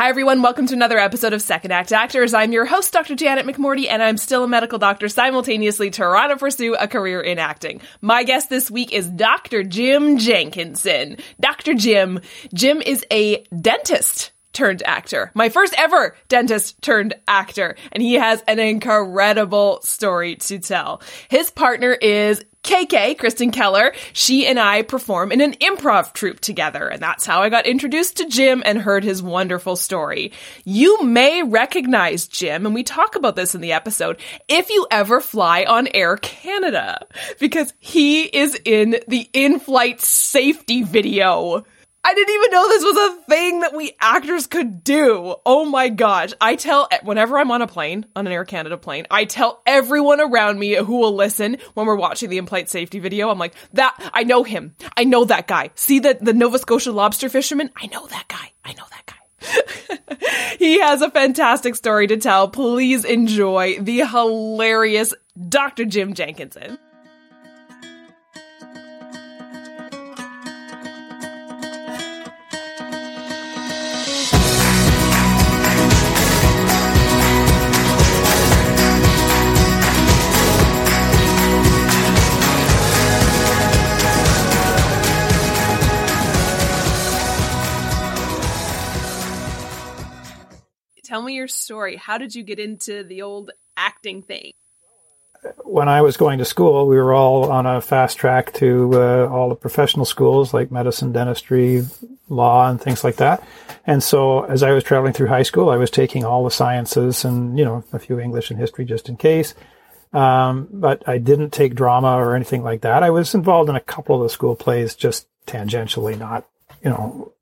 Hi, everyone. Welcome to another episode of Second Act Actors. I'm your host, Dr. Janet McMorty, and I'm still a medical doctor simultaneously trying to pursue a career in acting. My guest this week is Dr. Jim Jenkinson. Dr. Jim. Jim is a dentist turned actor. My first ever dentist turned actor. And he has an incredible story to tell. His partner is KK, Kristen Keller, she and I perform in an improv troupe together, and that's how I got introduced to Jim and heard his wonderful story. You may recognize Jim, and we talk about this in the episode, if you ever fly on Air Canada, because he is in the in-flight safety video. I didn't even know this was a thing that we actors could do. Oh my gosh. I tell, whenever I'm on a plane, on an Air Canada plane, I tell everyone around me who will listen when we're watching the in-flight safety video, I'm like, that, I know him. I know that guy. See the, the Nova Scotia lobster fisherman? I know that guy. I know that guy. he has a fantastic story to tell. Please enjoy the hilarious Dr. Jim Jenkinson. Tell me your story. How did you get into the old acting thing? When I was going to school, we were all on a fast track to uh, all the professional schools like medicine, dentistry, law, and things like that. And so, as I was traveling through high school, I was taking all the sciences and you know a few English and history just in case. Um, but I didn't take drama or anything like that. I was involved in a couple of the school plays, just tangentially, not you know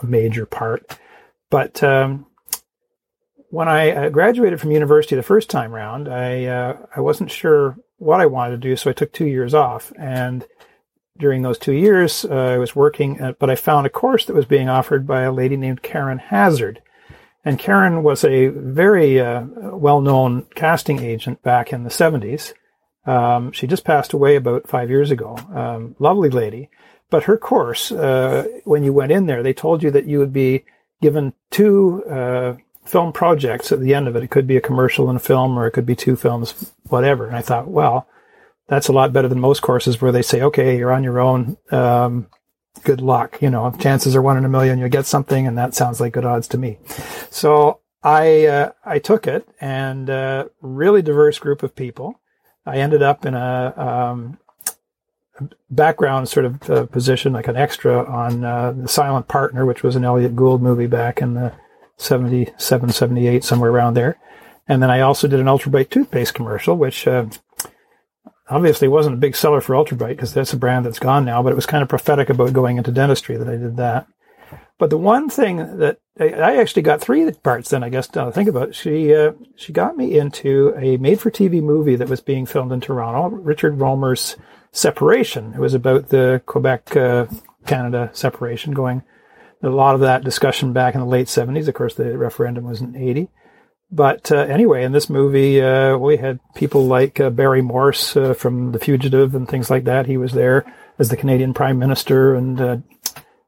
a major part. But um, when I graduated from university the first time round, I uh, I wasn't sure what I wanted to do, so I took two years off. And during those two years, uh, I was working, at, but I found a course that was being offered by a lady named Karen Hazard. And Karen was a very uh, well-known casting agent back in the 70s. Um, she just passed away about five years ago. Um, lovely lady. But her course, uh, when you went in there, they told you that you would be given two uh, film projects at the end of it. It could be a commercial and a film, or it could be two films, whatever. And I thought, well, that's a lot better than most courses where they say, okay, you're on your own. Um, good luck. You know, chances are one in a million you'll get something, and that sounds like good odds to me. So I uh, I took it, and uh, really diverse group of people. I ended up in a um, background sort of uh, position, like an extra on uh, The Silent Partner, which was an Elliott Gould movie back in the 77, 78, somewhere around there. And then I also did an Ultrabrite toothpaste commercial, which uh, obviously wasn't a big seller for Ultrabrite because that's a brand that's gone now, but it was kind of prophetic about going into dentistry that I did that. But the one thing that I, actually got three parts then, I guess, to think about it, she, uh, she got me into a made for TV movie that was being filmed in Toronto, Richard Rohmer's Separation. It was about the Quebec, uh, Canada separation going a lot of that discussion back in the late 70s. Of course, the referendum was in 80. But uh, anyway, in this movie, uh, we had people like uh, Barry Morse uh, from The Fugitive and things like that. He was there as the Canadian Prime Minister and uh,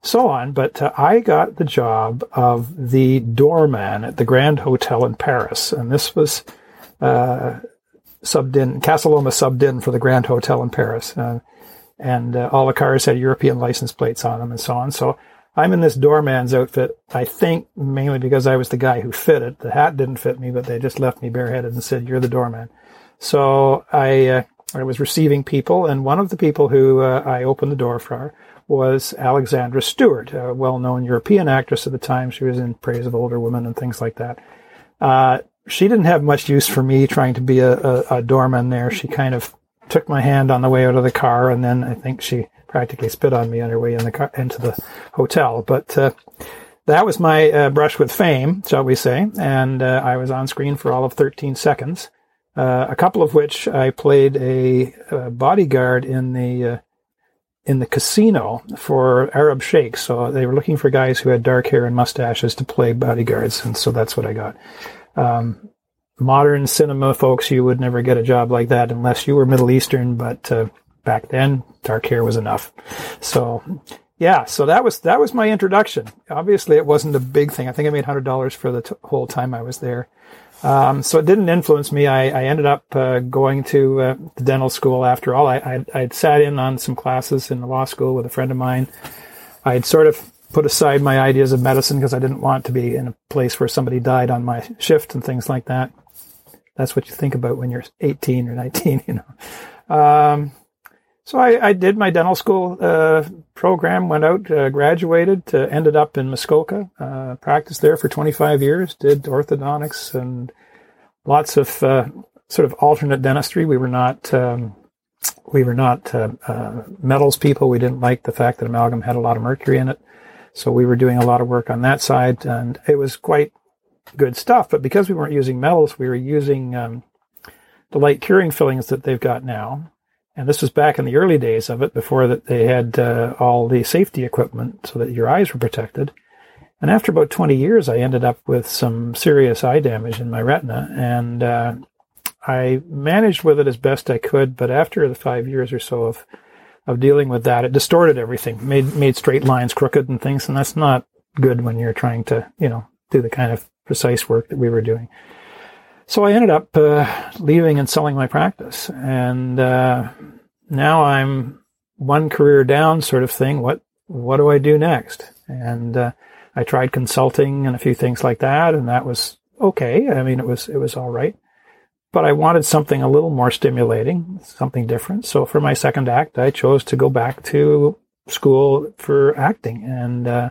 so on. But uh, I got the job of the doorman at the Grand Hotel in Paris. And this was subbed in, Casa Loma subbed in for the Grand Hotel in Paris. and all the cars had European license plates on them and so on. So I'm in this doorman's outfit, I think mainly because I was the guy who fit it. The hat didn't fit me, but they just left me bareheaded and said, you're the doorman. So I, uh, I was receiving people, and one of the people who uh, I opened the door for was Alexandra Stewart, a well-known European actress at the time. She was in Praise of Older Women and things like that. Uh, she didn't have much use for me trying to be a, a, a doorman there. She kind of took my hand on the way out of the car, and then I think she practically spit on me on her way in the car, into the hotel. But uh, that was my uh, brush with fame, shall we say, and uh, I was on screen for all of 13 seconds. Uh, a couple of which I played a, a bodyguard in the uh, in the casino for Arab sheikhs. So they were looking for guys who had dark hair and mustaches to play bodyguards, and so that's what I got. Um, modern cinema folks, you would never get a job like that unless you were Middle Eastern, but uh, back then, dark hair was enough. So yeah, so that was that was my introduction. Obviously, it wasn't a big thing. I think I made hundred dollars for the t- whole time I was there. Um, so it didn't influence me. I, I ended up uh, going to uh, the dental school after all. I, I would sat in on some classes in the law school with a friend of mine. I had sort of put aside my ideas of medicine because I didn't want to be in a place where somebody died on my shift and things like that. That's what you think about when you're 18 or 19, you know. Um, so I, I, did my dental school uh, program, went out, uh, graduated, uh, ended up in Muskoka, uh, practiced there for 25 years, did orthodontics and lots of uh, sort of alternate dentistry. We were not um, we were not metals people. We didn't like the fact that amalgam had a lot of mercury in it, so we were doing a lot of work on that side, and it was quite good stuff. But because we weren't using metals, we were using um, the light curing fillings that they've got now and this was back in the early days of it, before that they had uh, all the safety equipment so that your eyes were protected. And after about 20 years, I ended up with some serious eye damage in my retina, and uh, I managed with it as best I could. But after the five years or so of of dealing with that, it distorted everything, made made straight lines crooked and things, and that's not good when you're trying to, you know, do the kind of precise work that we were doing. So I ended up uh, leaving and selling my practice, and uh, now I'm one career down, sort of thing. What what do I do next? And uh, I tried consulting and a few things like that, and that was okay. I mean, it was it was all right, but I wanted something a little more stimulating, something different. So for my second act, I chose to go back to school for acting, and uh,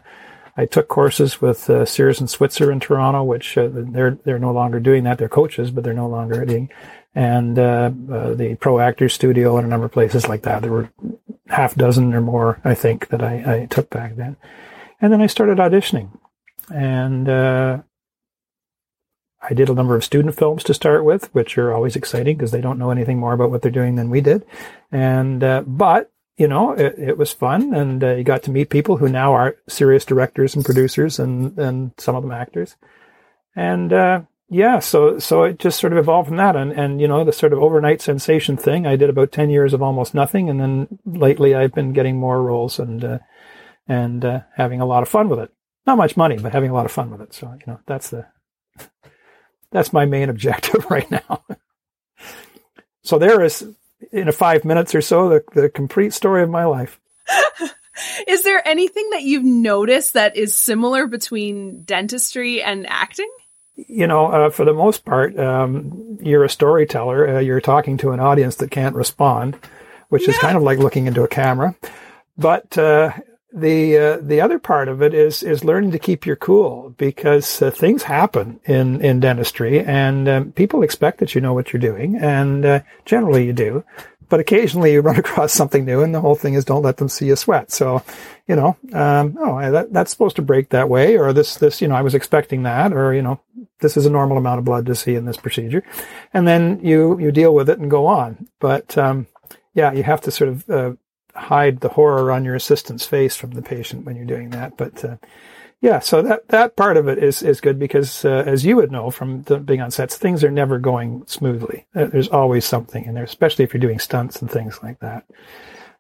I took courses with uh, Sears and Switzer in Toronto, which uh, they're they're no longer doing that. They're coaches, but they're no longer doing. And uh, uh, the Pro Actors Studio and a number of places like that. There were half dozen or more, I think, that I, I took back then. And then I started auditioning, and uh, I did a number of student films to start with, which are always exciting because they don't know anything more about what they're doing than we did. And uh, but you know, it, it was fun, and uh, you got to meet people who now are serious directors and producers, and and some of them actors, and uh, yeah, so so it just sort of evolved from that, and and you know the sort of overnight sensation thing. I did about ten years of almost nothing, and then lately I've been getting more roles and uh, and uh, having a lot of fun with it. Not much money, but having a lot of fun with it. So you know that's the that's my main objective right now. so there is in a five minutes or so the, the complete story of my life. is there anything that you've noticed that is similar between dentistry and acting? You know, uh, for the most part, um, you're a storyteller. Uh, you're talking to an audience that can't respond, which yeah. is kind of like looking into a camera. But uh, the uh, the other part of it is is learning to keep your cool because uh, things happen in in dentistry and um, people expect that you know what you're doing and uh, generally you do but occasionally you run across something new and the whole thing is don't let them see you sweat. So you know um, oh that, that's supposed to break that way or this this you know I was expecting that or you know this is a normal amount of blood to see in this procedure. And then you you deal with it and go on. But um, yeah you have to sort of uh, hide the horror on your assistant's face from the patient when you're doing that. But uh, yeah, so that that part of it is is good because uh, as you would know from the, being on sets, things are never going smoothly. Uh, there's always something in there, especially if you're doing stunts and things like that.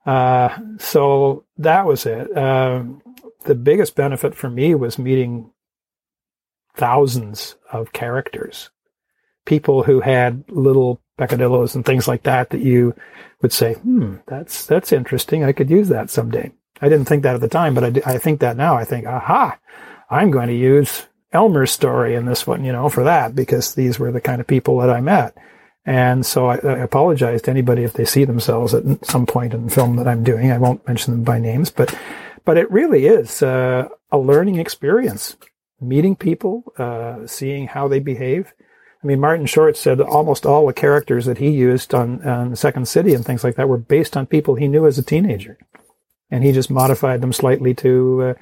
Uh, so that was it. Um, the biggest benefit for me was meeting thousands of characters, people who had little peccadillos and things like that that you would say, hmm, that's, that's interesting. I could use that someday. I didn't think that at the time, but I, I think that now. I think, aha, I'm going to use Elmer's story in this one, you know, for that because these were the kind of people that I met. And so I, I, apologize to anybody if they see themselves at some point in the film that I'm doing. I won't mention them by names, but, but it really is uh, a learning experience. Meeting people, uh, seeing how they behave, I mean, Martin Short said almost all the characters that he used on, on Second City and things like that were based on people he knew as a teenager, and he just modified them slightly to uh,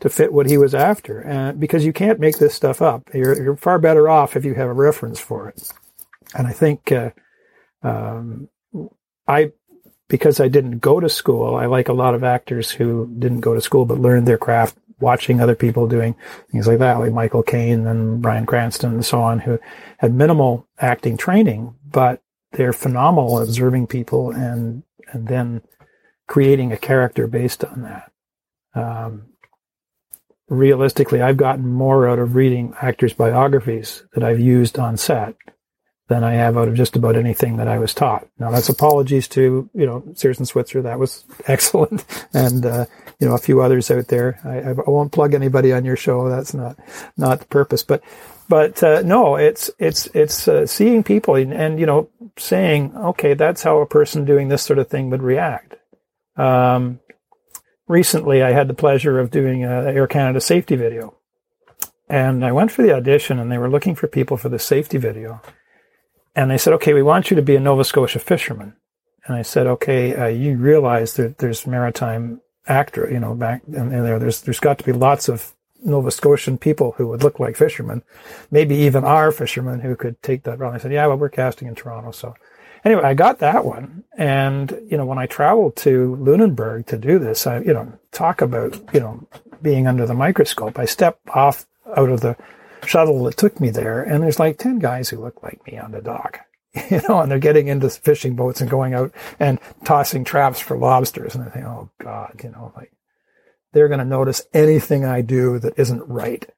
to fit what he was after. Uh, because you can't make this stuff up. You're, you're far better off if you have a reference for it. And I think uh, um, I because I didn't go to school, I like a lot of actors who didn't go to school but learned their craft watching other people doing things like that, like Michael Caine and Bryan Cranston and so on, who had minimal acting training, but they're phenomenal at observing people and and then creating a character based on that. Um, realistically, I've gotten more out of reading actors' biographies that I've used on set than I have out of just about anything that I was taught. Now, that's apologies to you know Sears and Switzer. That was excellent, and uh, you know a few others out there. I, I, won't plug anybody on your show. That's not not the purpose, but but uh, no, it's it's it's uh, seeing people and, and, you know saying, okay, that's how a person doing this sort of thing would react. Um, recently, I had the pleasure of doing a Air Canada safety video, and I went for the audition, and they were looking for people for the safety video, and they said, okay, we want you to be a Nova Scotia fisherman, and I said, okay, uh, you realize that there's maritime actor, you know, back in there. There's there's got to be lots of Nova Scotian people who would look like fishermen, maybe even our fishermen who could take that role. I said, yeah, well, we're casting in Toronto. So anyway, I got that one. And, you know, when I traveled to Lunenburg to do this, I, you know, talk about, you know, being under the microscope, I stepped off out of the shuttle that took me there and there's like 10 guys who look like me on the dock. You know, and they're getting into fishing boats and going out and tossing traps for lobsters. And I think, oh God, you know, like they're going to notice anything I do that isn't right.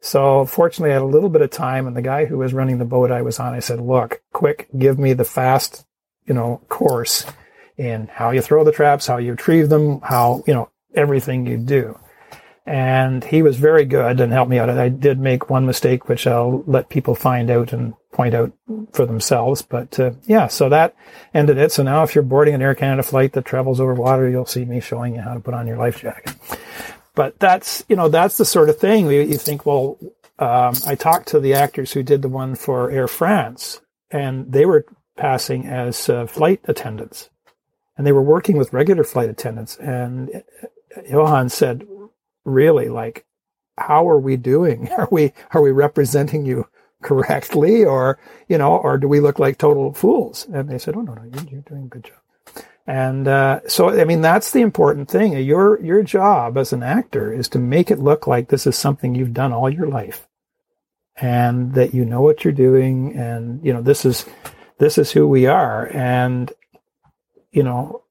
So fortunately, I had a little bit of time, and the guy who was running the boat I was on, I said, "Look, quick, give me the fast, you know, course in how you throw the traps, how you retrieve them, how you know everything you do." And he was very good and helped me out. I did make one mistake, which I'll let people find out and point out for themselves. But uh, yeah, so that ended it. So now if you're boarding an Air Canada flight that travels over water, you'll see me showing you how to put on your life jacket. But that's, you know, that's the sort of thing you think, well, um, I talked to the actors who did the one for Air France and they were passing as uh, flight attendants and they were working with regular flight attendants. And Johan said, really like how are we doing? Are we are we representing you correctly? Or you know or do we look like total fools? And they said oh no no you're, you're doing a good job. And uh, so i mean that's the important thing. Your your job as an actor is to make it look like this is something you've done all your life and that you know what you're doing and you know this is this is who we are. And you know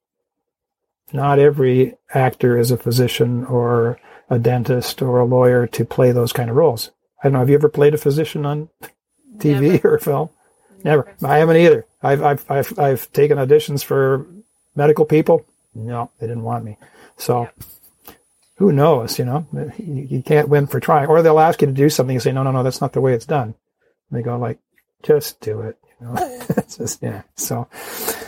not every actor is a physician or a dentist or a lawyer to play those kind of roles. I don't know. Have you ever played a physician on TV Never. or film? Never. Never. I haven't either. I've, I've, I've, I've taken auditions for medical people. No, they didn't want me. So yeah. who knows, you know, you, you, can't win for trying, or they'll ask you to do something and say, no, no, no, that's not the way it's done. And they go like, just do it. You know, just, yeah. So,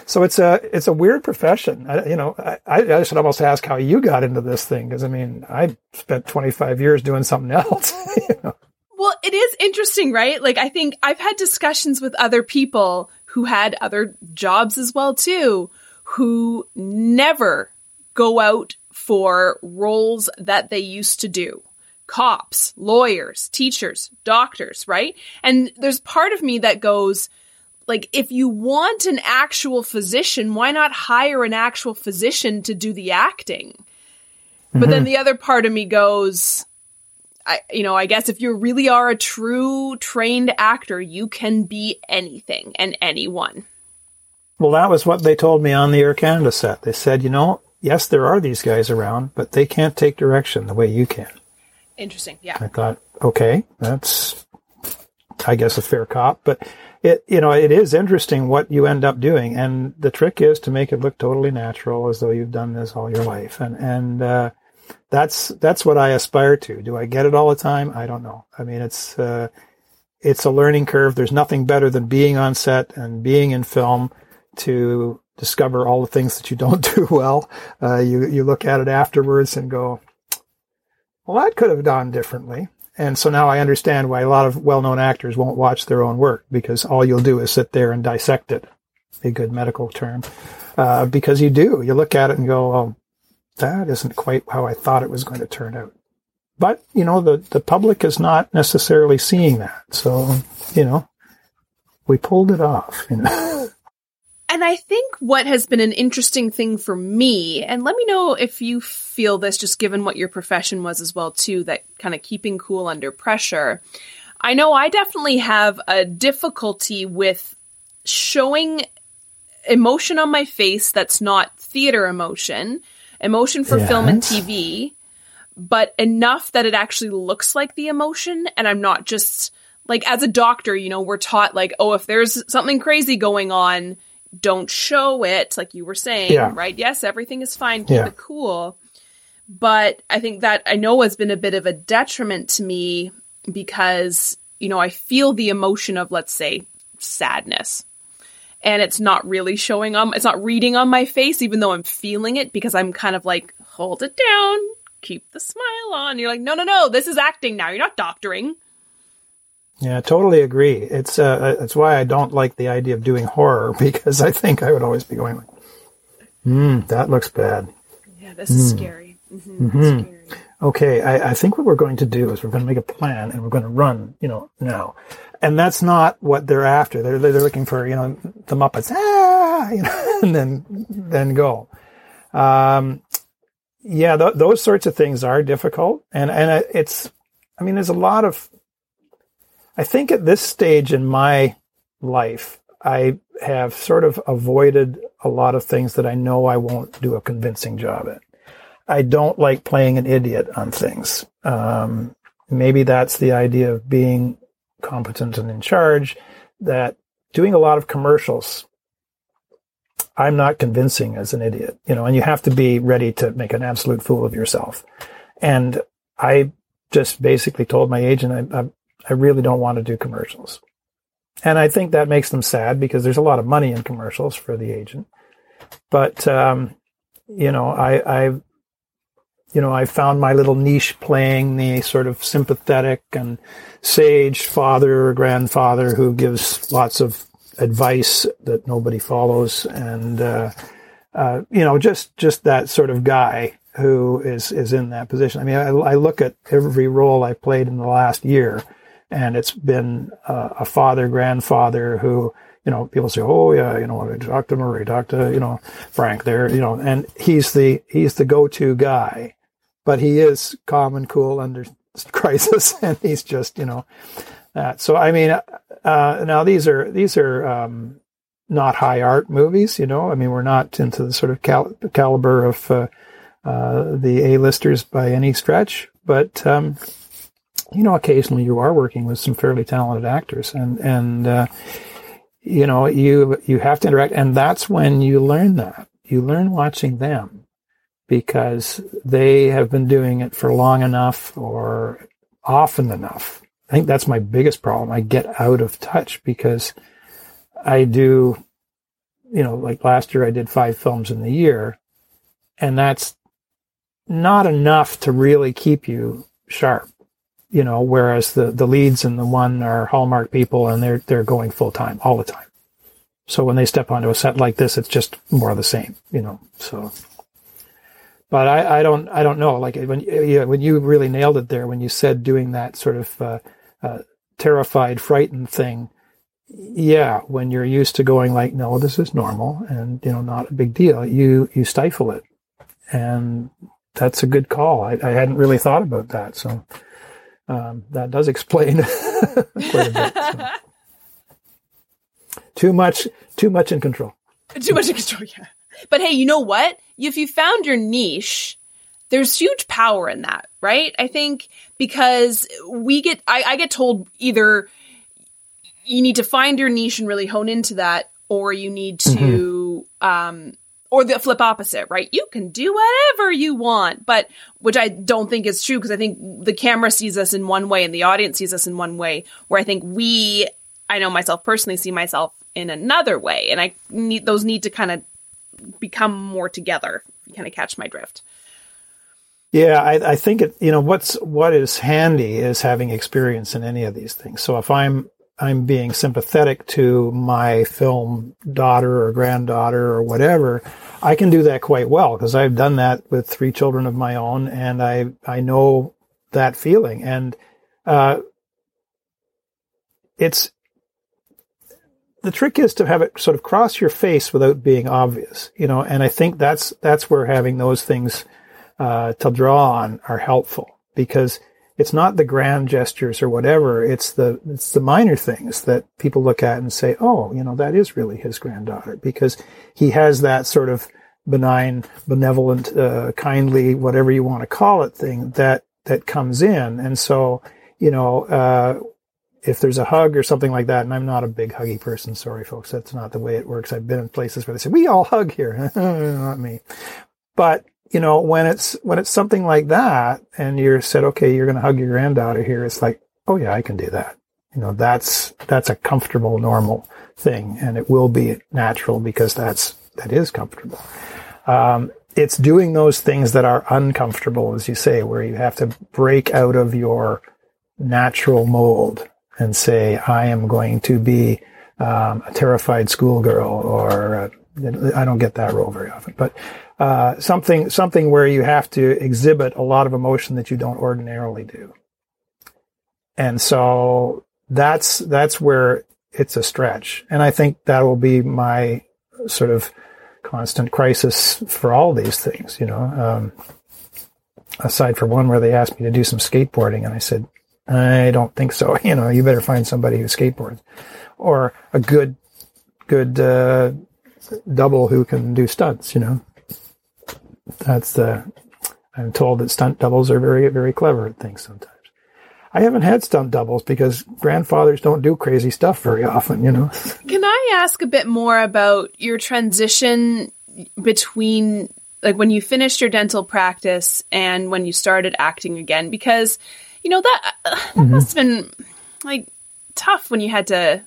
so it's a it's a weird profession. I, you know, I, I should almost ask how you got into this thing because I mean, I spent 25 years doing something else. you know? Well, it is interesting, right? Like, I think I've had discussions with other people who had other jobs as well too, who never go out for roles that they used to do cops, lawyers, teachers, doctors, right? And there's part of me that goes, like if you want an actual physician, why not hire an actual physician to do the acting? Mm-hmm. But then mm-hmm. the other part of me goes, I, you know, I guess if you really are a true trained actor, you can be anything and anyone. Well, that was what they told me on the Air Canada set. They said, you know, yes, there are these guys around, but they can't take direction the way you can. Interesting. Yeah. I thought, okay, that's, I guess, a fair cop, but it you know it is interesting what you end up doing, and the trick is to make it look totally natural, as though you've done this all your life, and and uh, that's that's what I aspire to. Do I get it all the time? I don't know. I mean, it's uh, it's a learning curve. There's nothing better than being on set and being in film to discover all the things that you don't do well. Uh, you you look at it afterwards and go, well, that could have done differently. And so now I understand why a lot of well-known actors won't watch their own work because all you'll do is sit there and dissect it. A good medical term. Uh, because you do. You look at it and go, oh, that isn't quite how I thought it was going to turn out. But, you know, the, the public is not necessarily seeing that. So, you know, we pulled it off. You know? And I think what has been an interesting thing for me, and let me know if you feel this just given what your profession was as well too, that kind of keeping cool under pressure. I know I definitely have a difficulty with showing emotion on my face that's not theater emotion, emotion for yes. film and TV, but enough that it actually looks like the emotion and I'm not just like as a doctor, you know, we're taught like, oh, if there's something crazy going on, don't show it, like you were saying, Yeah. right? Yes, everything is fine, keep Yeah. it cool. But I think that I know has been a bit of a detriment to me because, you know, I feel the emotion of, let's say, sadness. And it's not really showing on, it's not reading on my face, even though I'm feeling it because I'm kind of like, hold it down, keep the smile on. You're like, no, no, no, this is acting now. You're not doctoring. Yeah, totally agree. It's uh, it's why I don't like the idea of doing horror because I think I would always be going like, "Hmm, that looks bad." Yeah, this is scary. hmm Scary. Okay, I, I think what we're going to do is we're going to make a plan and we're going to run, you know, now. And that's not what they're after. They're they're looking for, you know, the Muppets, ah, you know, and then then go. Um, yeah, th- those sorts of things are difficult, and and it's, I mean, there's a lot of. I think at this stage in my life, I have sort of avoided a lot of things that I know I won't do a convincing job at. I don't like playing an idiot on things. Um, maybe that's the idea of being competent and in charge. That doing a lot of commercials, I'm not convincing as an idiot, you know, and you have to be ready to make an absolute fool of yourself. And I just basically told my agent, I, I, I really don't want to do commercials. And I think that makes them sad because there's a lot of money in commercials for the agent. But, um, you know, I, I, you know, I found my little niche playing the sort of sympathetic and sage father or grandfather who gives lots of advice that nobody follows, and uh, uh, you know, just just that sort of guy who is is in that position. I mean, I, I look at every role I played in the last year, and it's been uh, a father, grandfather who you know, people say, "Oh yeah, you know, Dr. Murray, Dr. you know, Frank there, you know," and he's the he's the go-to guy, but he is calm and cool under crisis, and he's just you know that. So I mean, uh, now these are these are um, not high art movies, you know. I mean, we're not into the sort of cal- caliber of uh, uh, the A-listers by any stretch, but um, you know, occasionally you are working with some fairly talented actors, and and uh, you know, you you have to interact, and that's when you learn that. You learn watching them because they have been doing it for long enough or often enough. I think that's my biggest problem. I get out of touch because I do, you know, like last year I did five films in the year, and that's not enough to really keep you sharp you know, whereas the, the leads and the one are Hallmark people and they're, they're going full time all the time. So when they step onto a set like this, it's just more of the same, you know, so. But I, I don't, I don't know. Like when, yeah, when you really nailed it there, when you said doing that sort of, uh, uh, terrified, frightened thing. Yeah. When you're used to going like, no, this is normal and, you know, not a big deal. You, you stifle it. And that's a good call. I, I hadn't really thought about that. So, um, that does explain quite a bit. So. Too much, too much in control. Too much in control, yeah. But hey, you know what? If you found your niche, there's huge power in that, right? I think because we get, I, I get told either you need to find your niche and really hone into that, or you need to, um, or the flip opposite, right? You can do whatever you want, but which I don't think is true because I think the camera sees us in one way and the audience sees us in one way, where I think we, I know myself personally, see myself in another way, and I need those need to kind of become more together. You kind of catch my drift. Yeah, I, I think it. You know, what's what is handy is having experience in any of these things. So if I'm I'm being sympathetic to my film daughter or granddaughter or whatever, I can do that quite well because I've done that with three children of my own, and I I know that feeling, and uh, it's the trick is to have it sort of cross your face without being obvious, you know. And I think that's that's where having those things uh, to draw on are helpful because it's not the grand gestures or whatever. It's the it's the minor things that people look at and say, "Oh, you know, that is really his granddaughter," because he has that sort of benign, benevolent, uh, kindly, whatever you want to call it thing that, that comes in. And so, you know, uh, if there's a hug or something like that, and I'm not a big huggy person, sorry folks, that's not the way it works. I've been in places where they say, we all hug here. not me. But, you know, when it's, when it's something like that and you're said, okay, you're going to hug your granddaughter here, it's like, oh yeah, I can do that. You know, that's, that's a comfortable, normal thing and it will be natural because that's, that is comfortable. Um, it's doing those things that are uncomfortable, as you say, where you have to break out of your natural mold and say, I am going to be um, a terrified schoolgirl, or uh, I don't get that role very often, but uh, something something where you have to exhibit a lot of emotion that you don't ordinarily do, and so that's that's where it's a stretch, and I think that will be my sort of constant crisis for all these things, you know. Um, aside from one where they asked me to do some skateboarding, and I said, I don't think so. You know, you better find somebody who skateboards, or a good, good uh, double who can do stunts. You know, that's the. I'm told that stunt doubles are very, very clever at things sometimes. I haven't had stunt doubles because grandfathers don't do crazy stuff very often, you know. Can I ask a bit more about your transition between like when you finished your dental practice and when you started acting again because you know that uh, that mm-hmm. must have been like tough when you had to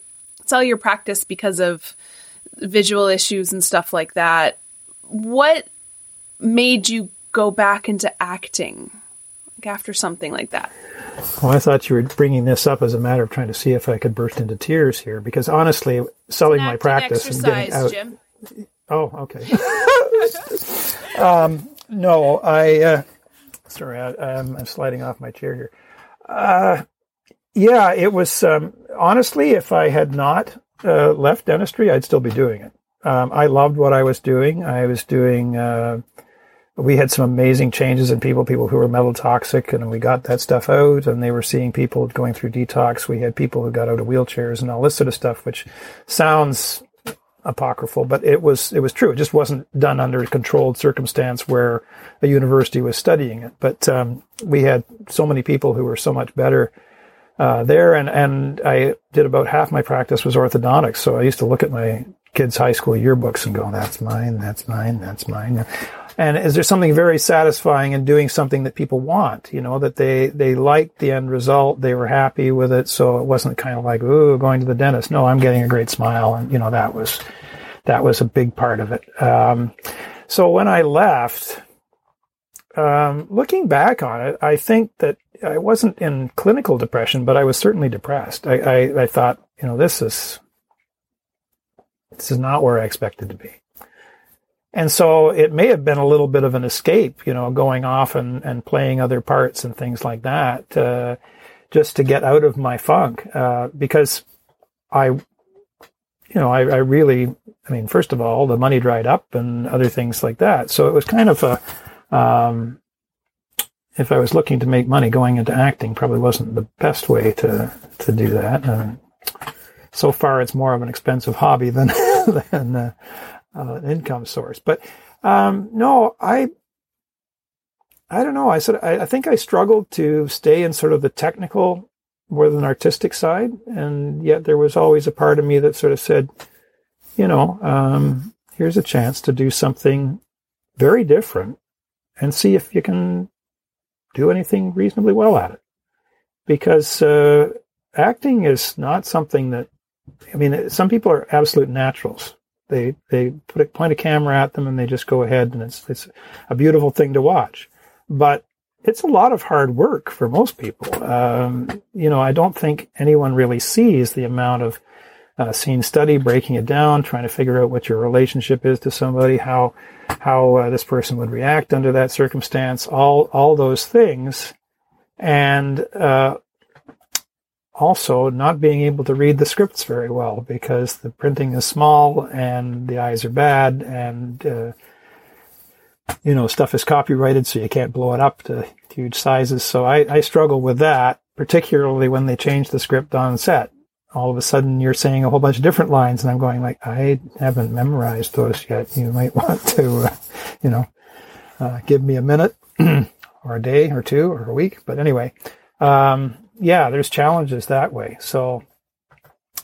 sell your practice because of visual issues and stuff like that. What made you go back into acting like after something like that? Well, I thought you were bringing this up as a matter of trying to see if I could burst into tears here, because honestly, selling my practice and getting out. Jim. Oh, okay. um, no, I. Uh, sorry, I, am sliding off my chair here. Uh, yeah, it was. Um, honestly, if I had not uh, left dentistry, I'd still be doing it. Um, I loved what I was doing. I was doing uh, we had some amazing changes in people, people who were metal toxic, and we got that stuff out, and they were seeing people going through detox. We had people who got out of wheelchairs and all this sort of stuff, which sounds apocryphal, but it was it was true. It just wasn't done under a controlled circumstance where a university was studying it. But um, we had so many people who were so much better uh, there, and and I did about half my practice was orthodontics. So I used to look at my kids' high school yearbooks and go, "That's mine. That's mine. That's mine." And is there something very satisfying in doing something that people want? You know, that they, they liked the end result. They were happy with it. So it wasn't kind of like, ooh, going to the dentist. No, I'm getting a great smile. And, you know, that was, that was a big part of it. Um, so when I left, um, looking back on it, I think that I wasn't in clinical depression, but I was certainly depressed. I, I, I thought, you know, this is, this is not where I expected to be. And so it may have been a little bit of an escape, you know, going off and, and playing other parts and things like that, uh, just to get out of my funk. Uh, because I, you know, I, I, really, I mean, first of all, the money dried up and other things like that. So it was kind of a, um, if I was looking to make money, going into acting probably wasn't the best way to, to do that. Uh, so far, it's more of an expensive hobby than, than, uh, uh, income source. But um, no, I I don't know. I said I, I, think I struggled to stay in sort of the technical more than artistic side, and yet there was always a part of me that sort of said, you know, um, here's a chance to do something very different and see if you can do anything reasonably well at it. Because uh, acting is not something that I mean, some people are absolute naturals. They they put a, point a camera at them and they just go ahead and it's it's a beautiful thing to watch. But it's a lot of hard work for most people. Um, you know, I don't think anyone really sees the amount of uh, scene study, breaking it down, trying to figure out what your relationship is to somebody, how how uh, this person would react under that circumstance, all all those things, and uh, also not being able to read the scripts very well because the printing is small and the eyes are bad and uh, you know stuff is copyrighted so you can't blow it up to huge sizes so I, I struggle with that particularly when they change the script on set all of a sudden you're saying a whole bunch of different lines and I'm going like, I haven't memorized those yet. You might want to, uh, you know, uh, give me a minute or a day or two or a week. But anyway, um, yeah, there's challenges that way. So,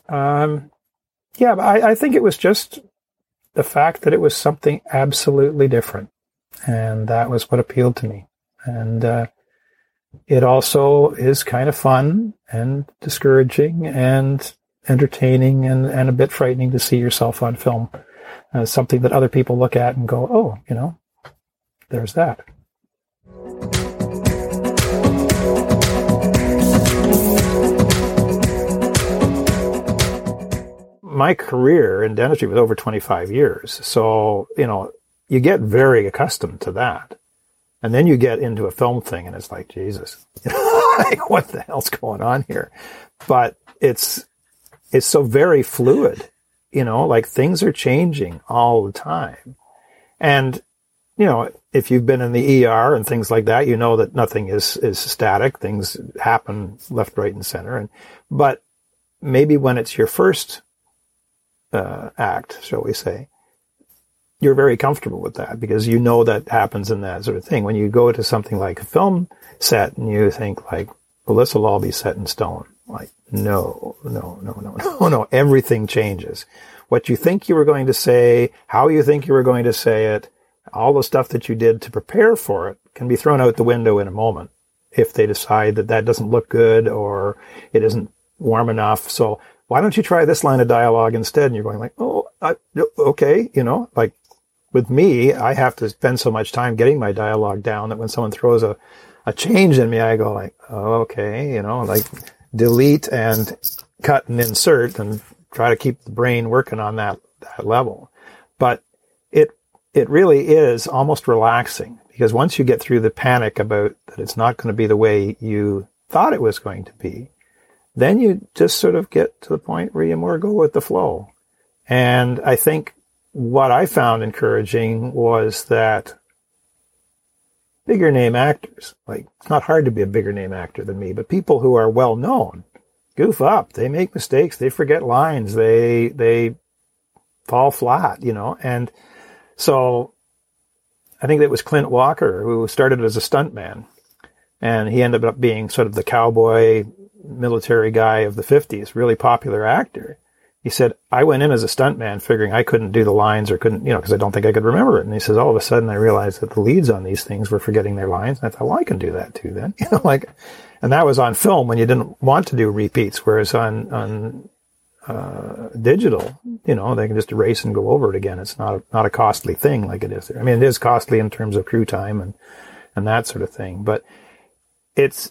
um, yeah, I, I think it was just the fact that it was something absolutely different. And that was what appealed to me. And, uh, it also is kind of fun and discouraging and entertaining and, and a bit frightening to see yourself on film as something that other people look at and go, oh, you know, there's that. My career in dentistry was over 25 years. So, you know, you get very accustomed to that. And then you get into a film thing and it's like, Jesus, like, what the hell's going on here? But it's, it's so very fluid, you know, like things are changing all the time. And, you know, if you've been in the ER and things like that, you know that nothing is, is static. Things happen left, right, and center. And, but maybe when it's your first uh, act, shall we say, you're very comfortable with that because you know that happens in that sort of thing. When you go to something like a film set and you think like, well, this will all be set in stone. Like, no, no, no, no, no, no. Everything changes. What you think you were going to say, how you think you were going to say it, all the stuff that you did to prepare for it can be thrown out the window in a moment if they decide that that doesn't look good or it isn't warm enough. So why don't you try this line of dialogue instead? And you're going like, oh, I, okay, you know, like with me, I have to spend so much time getting my dialogue down that when someone throws a, a change in me, I go like, oh, okay, you know, like delete and cut and insert and try to keep the brain working on that, that level. But it, it really is almost relaxing because once you get through the panic about that it's not going to be the way you thought it was going to be, then you just sort of get to the point where you more go with the flow. And I think what I found encouraging was that bigger name actors, like it's not hard to be a bigger name actor than me, but people who are well known goof up. They make mistakes. They forget lines. They, they fall flat, you know, and so I think it was Clint Walker who started as a stuntman and he ended up being sort of the cowboy military guy of the 50s, really popular actor he said, I went in as a stuntman figuring I couldn't do the lines or couldn't, you know, because I don't think I could remember it. And he says, all of a sudden I realized that the leads on these things were forgetting their lines. And I thought, well, I can do that too then. You know, like, and that was on film when you didn't want to do repeats, whereas on, on, uh, digital, you know, they can just erase and go over it again. It's not a, not a costly thing like it is there. I mean, it is costly in terms of crew time and, and that sort of thing, but it's,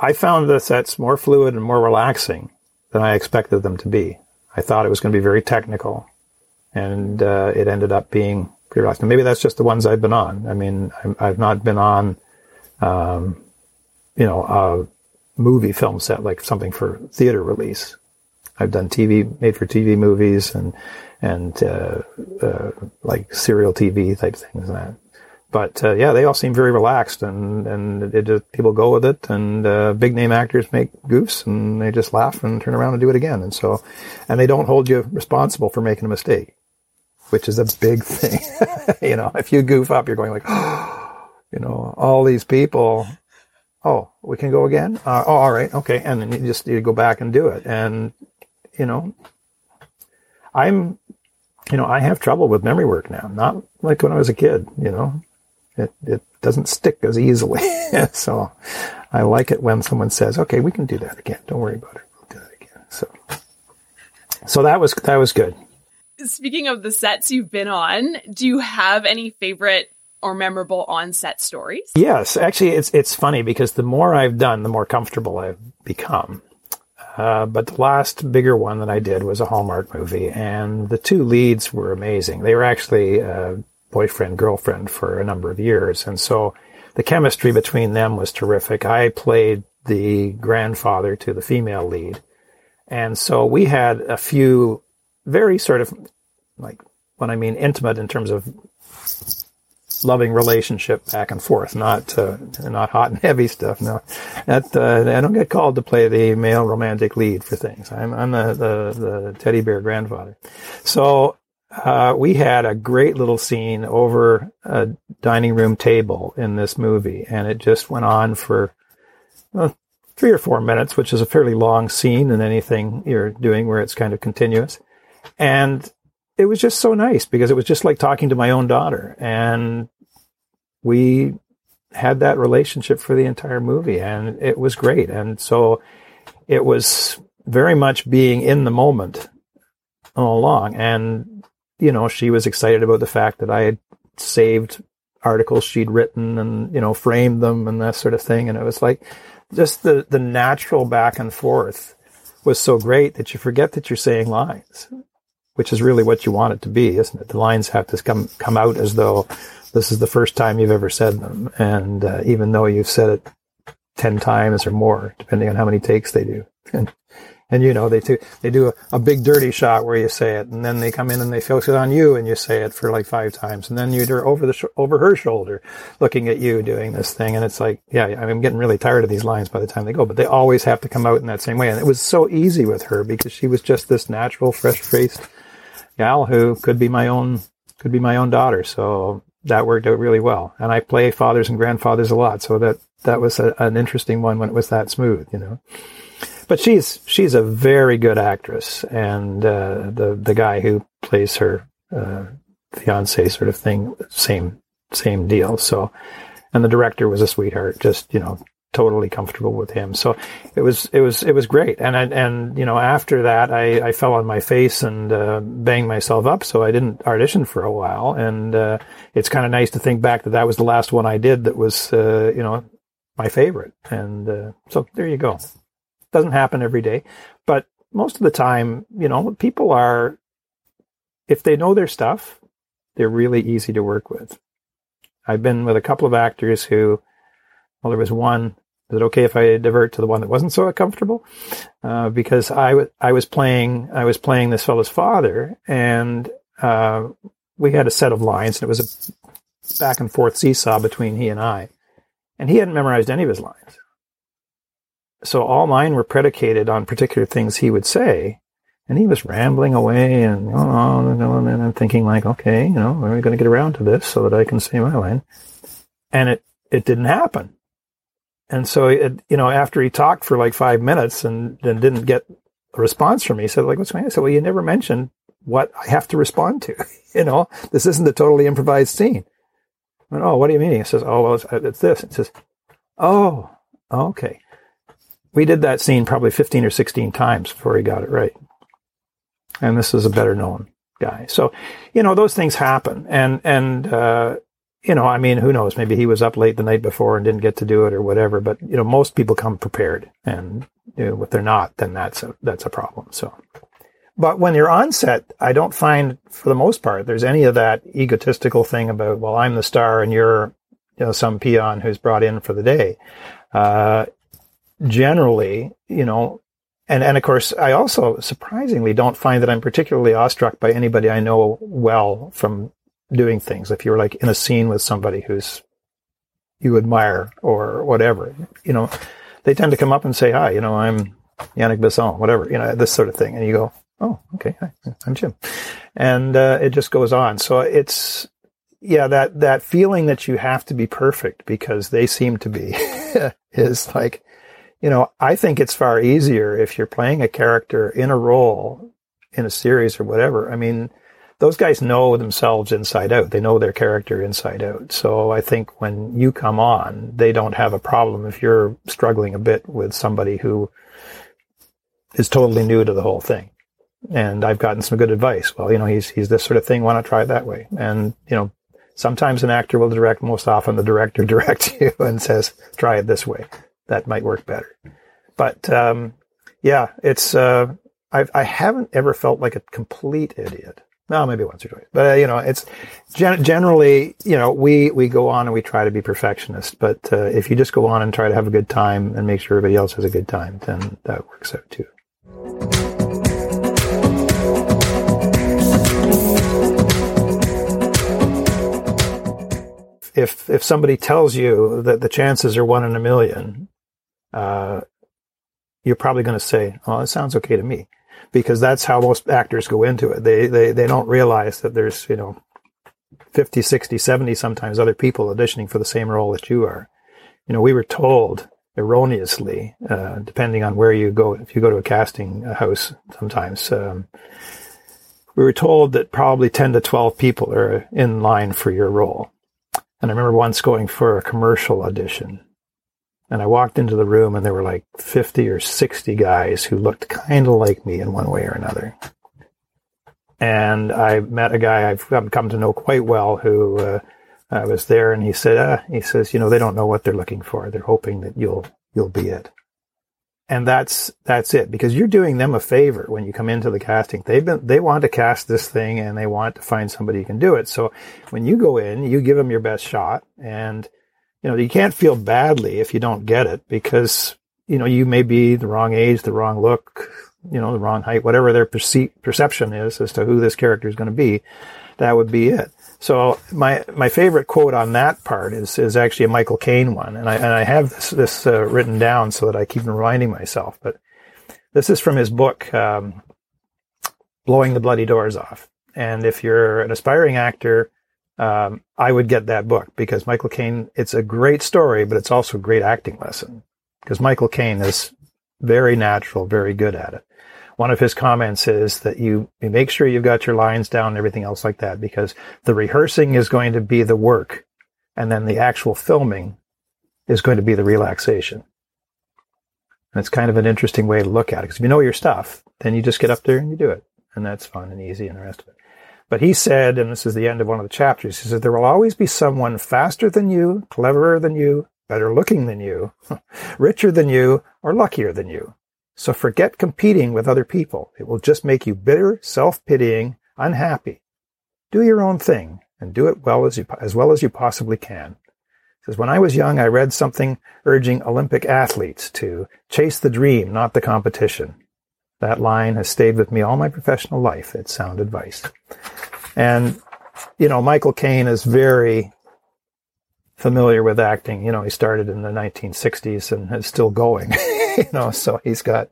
I found the sets more fluid and more relaxing than I expected them to be. I thought it was going to be very technical, and uh, it ended up being pretty relaxed. Maybe that's just the ones I've been on. I mean, i have not been on, um, you know, a movie film set like something for theater release. I've done TV, made for TV movies and and uh, uh, like serial TV type things and that but uh, yeah, they all seem very relaxed, and and it just, people go with it, and uh, big name actors make goofs, and they just laugh and turn around and do it again, and so, and they don't hold you responsible for making a mistake, which is a big thing. you know, if you goof up, you're going like, you know, all these people. Oh, we can go again. Uh, oh, all right, okay, and then you just you go back and do it, and you know, I'm you know, I have trouble with memory work now. Not like when I was a kid, you know it, it doesn't stick as easily. so I like it when someone says, okay, we can do that again. Don't worry about it. We'll do that again. So, so that was, that was good. Speaking of the sets you've been on, do you have any favorite or memorable on-set stories? Yes, actually, it's it's funny because the more I've done, the more comfortable I've become. Uh, but the last bigger one that I did was a Hallmark movie, and the two leads were amazing. They were actually uh, boyfriend, girlfriend for a number of years. And so the chemistry between them was terrific. I played the grandfather to the female lead. And so we had a few very sort of like, when I mean intimate in terms of loving relationship back and forth, not uh, not hot and heavy stuff. No, that uh, I don't get called to play the male romantic lead for things. I'm I'm the the, the teddy bear grandfather. So uh, we had a great little scene over a dining room table in this movie, and it just went on for well, three or four minutes, which is a fairly long scene in anything you're doing where it's kind of continuous. And it was just so nice because it was just like talking to my own daughter. And we had that relationship for the entire movie and it was great. And so it was very much being in the moment all along. And, you know, she was excited about the fact that I had saved articles she'd written and, you know, framed them and that sort of thing. And it was like just the, the natural back and forth was so great that you forget that you're saying lines which is really what you want it to be, isn't it? The lines have to come come out as though this is the first time you've ever said them, and uh, even though you've said it ten times or more, depending on how many takes they do. And, and you know they do they do a, a, big dirty shot where you say it, and then they come in and they focus it on you, and you say it for like five times, and then you're over the sh- over her shoulder, looking at you doing this thing, and it's like, yeah, I'm getting really tired of these lines by the time they go, but they always have to come out in that same way, and it was so easy with her because she was just this natural, fresh faced gal who could be my own could be my own daughter. So that worked out really well. And I play fathers and grandfathers a lot, so that that was a, an interesting one when it was that smooth, you know. But she's she's a very good actress, and uh, the the guy who plays her uh, fiance sort of thing, same same deal. So, and the director was a sweetheart, just you know totally comfortable with him. So it was it was it was great. And I, and you know after that I, I fell on my face and uh, banged myself up. So I didn't audition for a while. And uh, it's kind of nice to think back that that was the last one I did that was uh, you know my favorite. And uh, so there you go. Doesn't happen every day, but most of the time, you know, people are if they know their stuff, they're really easy to work with. I've been with a couple of actors who well, there was one. Is it okay if I divert to the one that wasn't so comfortable? Uh, because I, w- I was playing I was playing this fellow's father, and uh, we had a set of lines, and it was a back and forth seesaw between he and I, and he hadn't memorized any of his lines. So all mine were predicated on particular things he would say, and he was rambling away and on and on, and I'm thinking like, okay, you know, are we going to get around to this so that I can say my line? And it it didn't happen. And so, it, you know, after he talked for like five minutes and then didn't get a response from me, he said, like, what's going on? I said, well, you never mentioned what I have to respond to. you know, this isn't a totally improvised scene. Went, oh, what do you mean? He says, oh, well, it's, it's this. It says, oh, okay. We did that scene probably 15 or 16 times before he got it right. And this is a better known guy. So, you know, those things happen. And, and, uh, you know, I mean, who knows? Maybe he was up late the night before and didn't get to do it or whatever. But you know, most people come prepared, and you know, if they're not, then that's a that's a problem. So, but when you're on set, I don't find, for the most part, there's any of that egotistical thing about, well, I'm the star and you're, you know, some peon who's brought in for the day. Uh, generally, you know, and and of course, I also surprisingly don't find that I'm particularly awestruck by anybody I know well from doing things. If you're like in a scene with somebody who's you admire or whatever, you know, they tend to come up and say, hi, you know, I'm Yannick Bisson, whatever, you know, this sort of thing. And you go, oh, okay, hi, I'm Jim. And uh, it just goes on. So it's, yeah, that, that feeling that you have to be perfect because they seem to be is like, you know, I think it's far easier if you're playing a character in a role in a series or whatever. I mean, those guys know themselves inside out. They know their character inside out. So I think when you come on, they don't have a problem if you're struggling a bit with somebody who is totally new to the whole thing. And I've gotten some good advice. Well, you know, he's, he's this sort of thing. Why not try it that way? And, you know, sometimes an actor will direct, most often the director directs you and says, try it this way. That might work better. But, um, yeah, it's, uh, I've, I haven't ever felt like a complete idiot. No, maybe once or twice, but uh, you know, it's gen- generally, you know, we we go on and we try to be perfectionists. But uh, if you just go on and try to have a good time and make sure everybody else has a good time, then that works out too. if if somebody tells you that the chances are one in a million, uh, you're probably going to say, "Oh, it sounds okay to me," because that's how most actors go into it. They they they don't realize that there's you know 50, 60, 70 sometimes other people auditioning for the same role that you are. You know, we were told erroneously, uh, depending on where you go. If you go to a casting house, sometimes um, we were told that probably ten to twelve people are in line for your role. And I remember once going for a commercial audition, and I walked into the room, and there were like fifty or sixty guys who looked kind of like me in one way or another. And I met a guy I've come to know quite well who. Uh, I was there and he said, uh, he says, you know, they don't know what they're looking for. They're hoping that you'll, you'll be it. And that's, that's it because you're doing them a favor when you come into the casting. They've been, they want to cast this thing and they want to find somebody who can do it. So when you go in, you give them your best shot and, you know, you can't feel badly if you don't get it because, you know, you may be the wrong age, the wrong look, you know, the wrong height, whatever their perce- perception is as to who this character is going to be. That would be it. So my my favorite quote on that part is is actually a Michael Caine one, and I and I have this this uh, written down so that I keep reminding myself. But this is from his book, um, "Blowing the Bloody Doors Off." And if you're an aspiring actor, um, I would get that book because Michael Caine. It's a great story, but it's also a great acting lesson because Michael Caine is very natural, very good at it one of his comments is that you, you make sure you've got your lines down and everything else like that because the rehearsing is going to be the work and then the actual filming is going to be the relaxation. And it's kind of an interesting way to look at it because if you know your stuff, then you just get up there and you do it. And that's fun and easy and the rest of it. But he said, and this is the end of one of the chapters, he said, there will always be someone faster than you, cleverer than you, better looking than you, richer than you, or luckier than you. So forget competing with other people. It will just make you bitter, self-pitying, unhappy. Do your own thing and do it well as you, as well as you possibly can. He says, when I was young, I read something urging Olympic athletes to chase the dream, not the competition. That line has stayed with me all my professional life. It's sound advice. And, you know, Michael Caine is very familiar with acting. You know, he started in the 1960s and is still going. you know, so he's got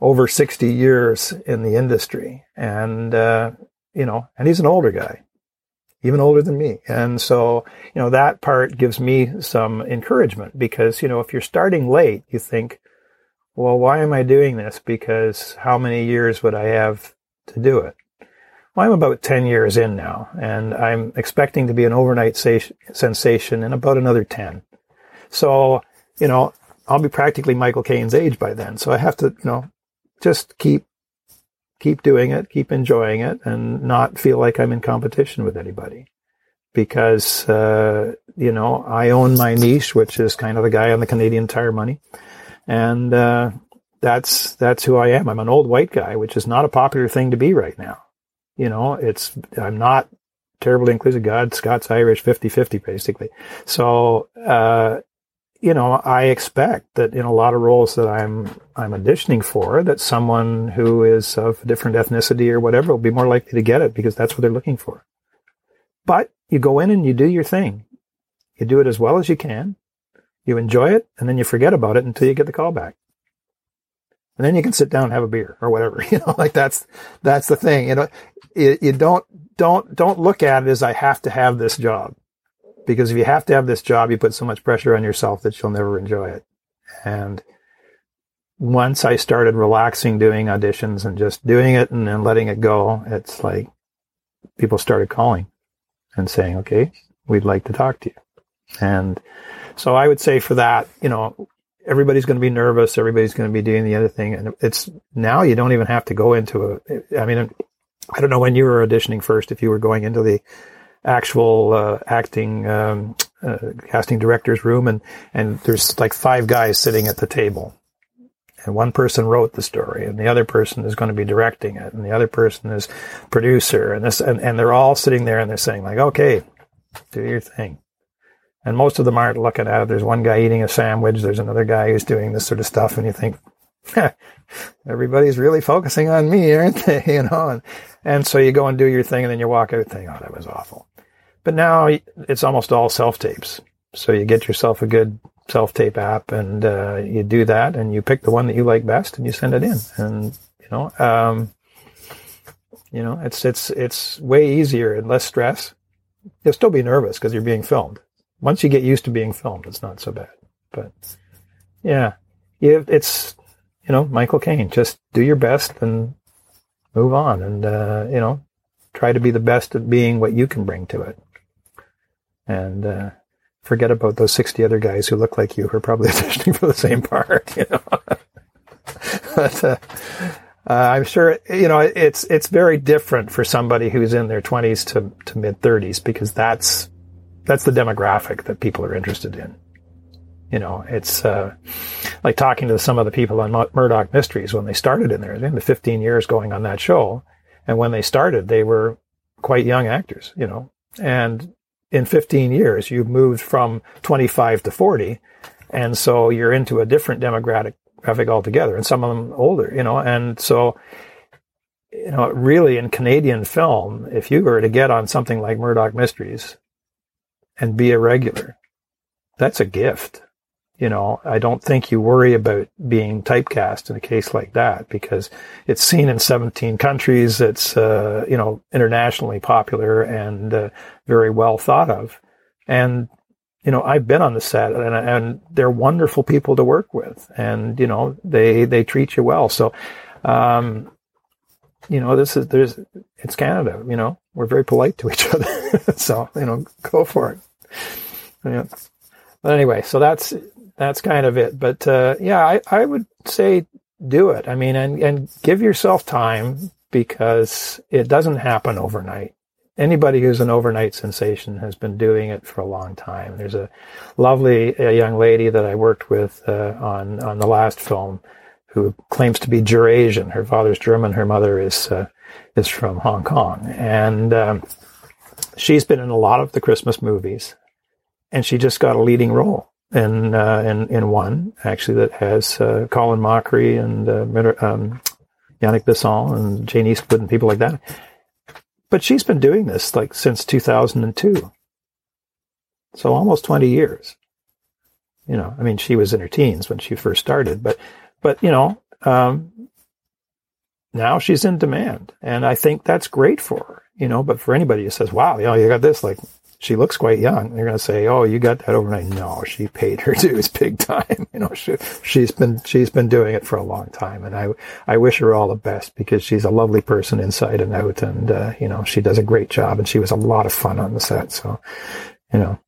over 60 years in the industry and, uh, you know, and he's an older guy, even older than me. And so, you know, that part gives me some encouragement because, you know, if you're starting late, you think, well, why am I doing this? Because how many years would I have to do it? Well, I'm about 10 years in now, and I'm expecting to be an overnight sa- sensation in about another 10. So, you know, I'll be practically Michael Caine's age by then. So I have to, you know, just keep keep doing it, keep enjoying it, and not feel like I'm in competition with anybody. Because uh, you know, I own my niche, which is kind of the guy on the Canadian Tire Money, and uh, that's that's who I am. I'm an old white guy, which is not a popular thing to be right now. You know, it's I'm not terribly inclusive. God, Scots, Irish, 50-50 basically. So uh, you know, I expect that in a lot of roles that I'm I'm auditioning for, that someone who is of a different ethnicity or whatever will be more likely to get it because that's what they're looking for. But you go in and you do your thing. You do it as well as you can. You enjoy it, and then you forget about it until you get the call back. And then you can sit down and have a beer or whatever. You know, like that's that's the thing. You know, you, you don't don't don't look at it as I have to have this job because if you have to have this job, you put so much pressure on yourself that you'll never enjoy it. And once I started relaxing doing auditions and just doing it and then letting it go, it's like people started calling and saying, okay, we'd like to talk to you. And so I would say for that, you know, everybody's going to be nervous. Everybody's going to be doing the other thing. And it's now you don't even have to go into a, I mean, I don't know when you were auditioning first, if you were going into the actual uh, acting um, uh, casting director's room, and and there's like five guys sitting at the table, and one person wrote the story, and the other person is going to be directing it, and the other person is producer, and this, and, and they're all sitting there and they're saying like, okay, do your thing. And most of them aren't looking at it. There's one guy eating a sandwich. There's another guy who's doing this sort of stuff. And you think, everybody's really focusing on me, aren't they? You know, and, and so you go and do your thing and then you walk out thinking, oh, that was awful. But now it's almost all self tapes. So you get yourself a good self tape app and uh, you do that and you pick the one that you like best and you send it in. And, you know, um, you know, it's, it's, it's way easier and less stress. You'll still be nervous because you're being filmed. Once you get used to being filmed, it's not so bad. But yeah, it's, you know, Michael Caine, just do your best and move on and, uh, you know, try to be the best at being what you can bring to it and uh, forget about those 60 other guys who look like you who are probably auditioning for the same part, you know. but uh, uh, I'm sure, you know, it's it's very different for somebody who's in their 20s to, to mid 30s because that's that's the demographic that people are interested in. You know, it's uh, like talking to some of the people on Murdoch Mysteries when they started in there, in the 15 years going on that show. And when they started, they were quite young actors, you know, and in 15 years, you've moved from 25 to 40. And so you're into a different demographic altogether and some of them older, you know, and so, you know, really in Canadian film, if you were to get on something like Murdoch Mysteries and be a regular, that's a gift. You know, I don't think you worry about being typecast in a case like that because it's seen in 17 countries. It's, uh, you know, internationally popular and uh, very well thought of. And, you know, I've been on the set and, and they're wonderful people to work with and, you know, they, they treat you well. So, um, you know, this is, there's, it's Canada, you know, we're very polite to each other. so, you know, go for it. Yeah. But anyway, so that's, that's kind of it. But uh, yeah, I, I would say do it. I mean, and, and give yourself time because it doesn't happen overnight. Anybody who's an overnight sensation has been doing it for a long time. There's a lovely young lady that I worked with uh, on on the last film who claims to be Eurasian. Her father's German. Her mother is uh, is from Hong Kong, and um, she's been in a lot of the Christmas movies, and she just got a leading role in uh, in in one actually that has uh, Colin Mochrie and uh, um, Yannick Bisson and Jane Eastwood and people like that. But she's been doing this like since 2002, so almost 20 years. You know, I mean, she was in her teens when she first started, but but you know, um, now she's in demand, and I think that's great for her. You know, but for anybody who says, "Wow, you know, you got this," like she looks quite young. They're going to say, "Oh, you got that overnight." No, she paid her dues big time. You know, she, she's been she's been doing it for a long time, and I I wish her all the best because she's a lovely person inside and out, and uh, you know she does a great job, and she was a lot of fun on the set. So, you know,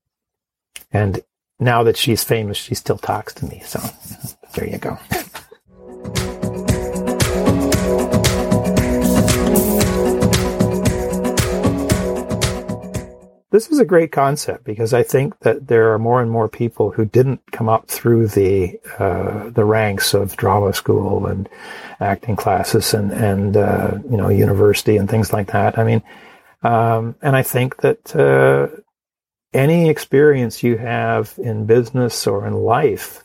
and now that she's famous, she still talks to me. So, there you go. this is a great concept because I think that there are more and more people who didn't come up through the uh, the ranks of drama school and acting classes and and uh, you know university and things like that. I mean, um, and I think that uh, any experience you have in business or in life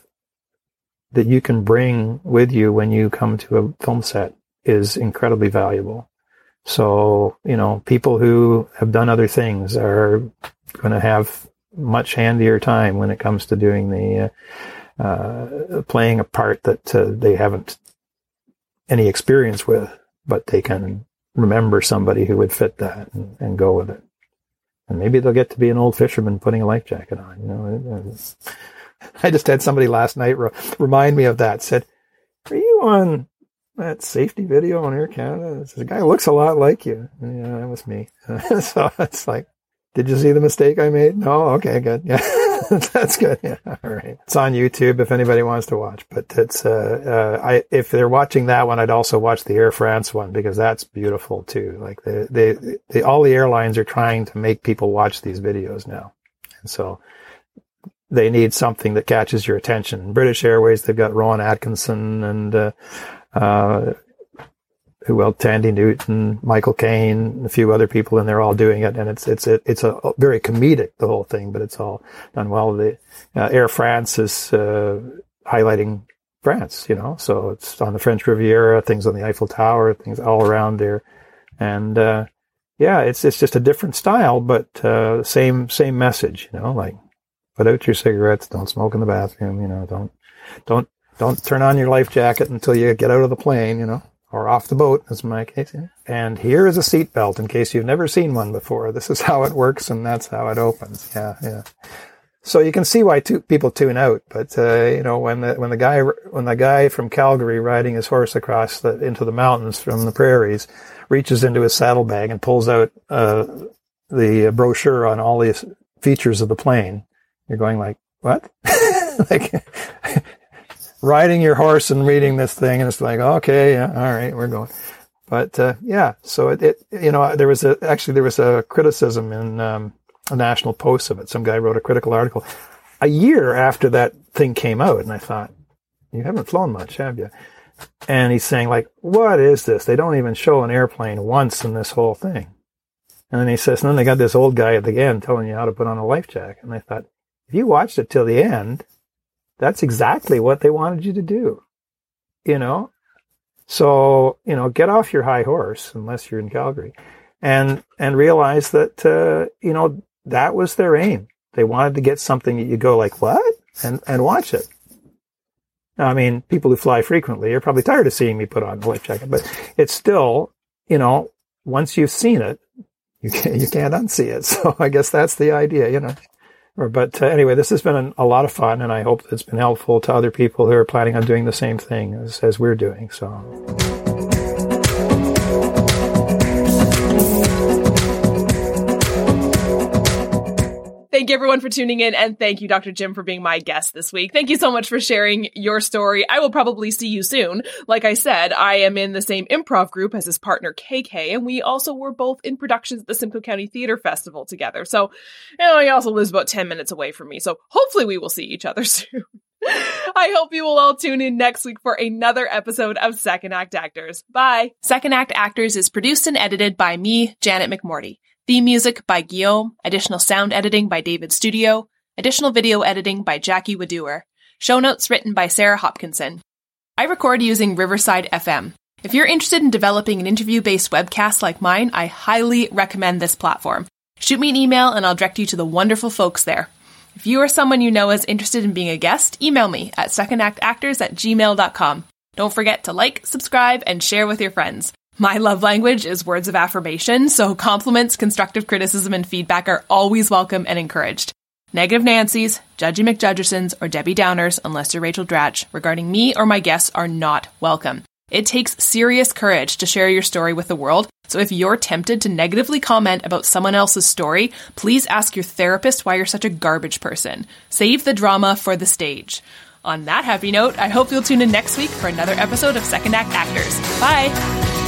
that you can bring with you when you come to a film set is incredibly valuable. So, you know, people who have done other things are going to have much handier time when it comes to doing the uh, uh, playing a part that uh, they haven't any experience with, but they can remember somebody who would fit that and, and go with it. And maybe they'll get to be an old fisherman putting a life jacket on. You know, I just had somebody last night re- remind me of that. Said, "Are you on that safety video on Air Canada. The guy looks a lot like you. Yeah, that was me. so it's like, did you see the mistake I made? No. Okay, good. Yeah, that's good. Yeah, all right. It's on YouTube if anybody wants to watch. But it's uh, uh, I if they're watching that one, I'd also watch the Air France one because that's beautiful too. Like they they, they all the airlines are trying to make people watch these videos now, and so they need something that catches your attention. British Airways, they've got Rowan Atkinson and uh, uh, who else? Thandie Newton, Michael Caine, and a few other people, and they're all doing it. And it's it's a, it's a very comedic the whole thing, but it's all done well. The uh, Air France is uh, highlighting France, you know, so it's on the French Riviera, things on the Eiffel Tower, things all around there, and uh, yeah, it's it's just a different style, but uh, same same message. You know, like put out your cigarettes, don't smoke in the bathroom. You know, don't don't don't turn on your life jacket until you get out of the plane. You know, or off the boat, as my case. And here is a seat belt in case you've never seen one before. This is how it works, and that's how it opens. Yeah, yeah. So you can see why two, people tune out. But uh, you know, when the when the guy when the guy from Calgary riding his horse across the, into the mountains from the prairies reaches into his saddlebag and pulls out uh, the brochure on all the features of the plane, you're going like, what? like riding your horse and reading this thing, and it's like, okay, yeah, all right, we're going. But uh, yeah, so it, it, you know, there was a actually there was a criticism in um, a National Post of it. Some guy wrote a critical article a year after that thing came out, and I thought, you haven't flown much, have you? And he's saying like, what is this? They don't even show an airplane once in this whole thing. And then he says, and then they got this old guy at the end telling you how to put on a life jacket. And I thought, if you watched it till the end, that's exactly what they wanted you to do. You know? So, you know, get off your high horse, unless you're in Calgary, and, and realize that, uh, you know, that was their aim. They wanted to get something that you go like, what? And, and watch it. Now, I mean, people who fly frequently are probably tired of seeing me put on a life jacket, but it's still, you know, once you've seen it, you can't, you can't unsee it. So I guess that's the idea, you know. But uh, anyway, this has been an, a lot of fun, and I hope it's been helpful to other people who are planning on doing the same thing as, as we're doing. So. Thank you everyone for tuning in and thank you Dr. Jim for being my guest this week. Thank you so much for sharing your story. I will probably see you soon. Like I said, I am in the same improv group as his partner KK and we also were both in productions at the Simcoe County Theater Festival together. So, you know, he also lives about 10 minutes away from me. So hopefully we will see each other soon. I hope you will all tune in next week for another episode of Second Act Actors. Bye. Second Act Actors is produced and edited by me, Janet McMorty. Theme music by Guillaume, additional sound editing by David Studio, additional video editing by Jackie Wadoer, show notes written by Sarah Hopkinson. I record using Riverside FM. If you're interested in developing an interview based webcast like mine, I highly recommend this platform. Shoot me an email and I'll direct you to the wonderful folks there. If you or someone you know is interested in being a guest, email me at secondactactors at gmail.com. Don't forget to like, subscribe, and share with your friends. My love language is words of affirmation, so compliments, constructive criticism, and feedback are always welcome and encouraged. Negative Nancy's, Judgy McJudgersons, or Debbie Downers, unless you're Rachel Dratch, regarding me or my guests are not welcome. It takes serious courage to share your story with the world, so if you're tempted to negatively comment about someone else's story, please ask your therapist why you're such a garbage person. Save the drama for the stage. On that happy note, I hope you'll tune in next week for another episode of Second Act Actors. Bye!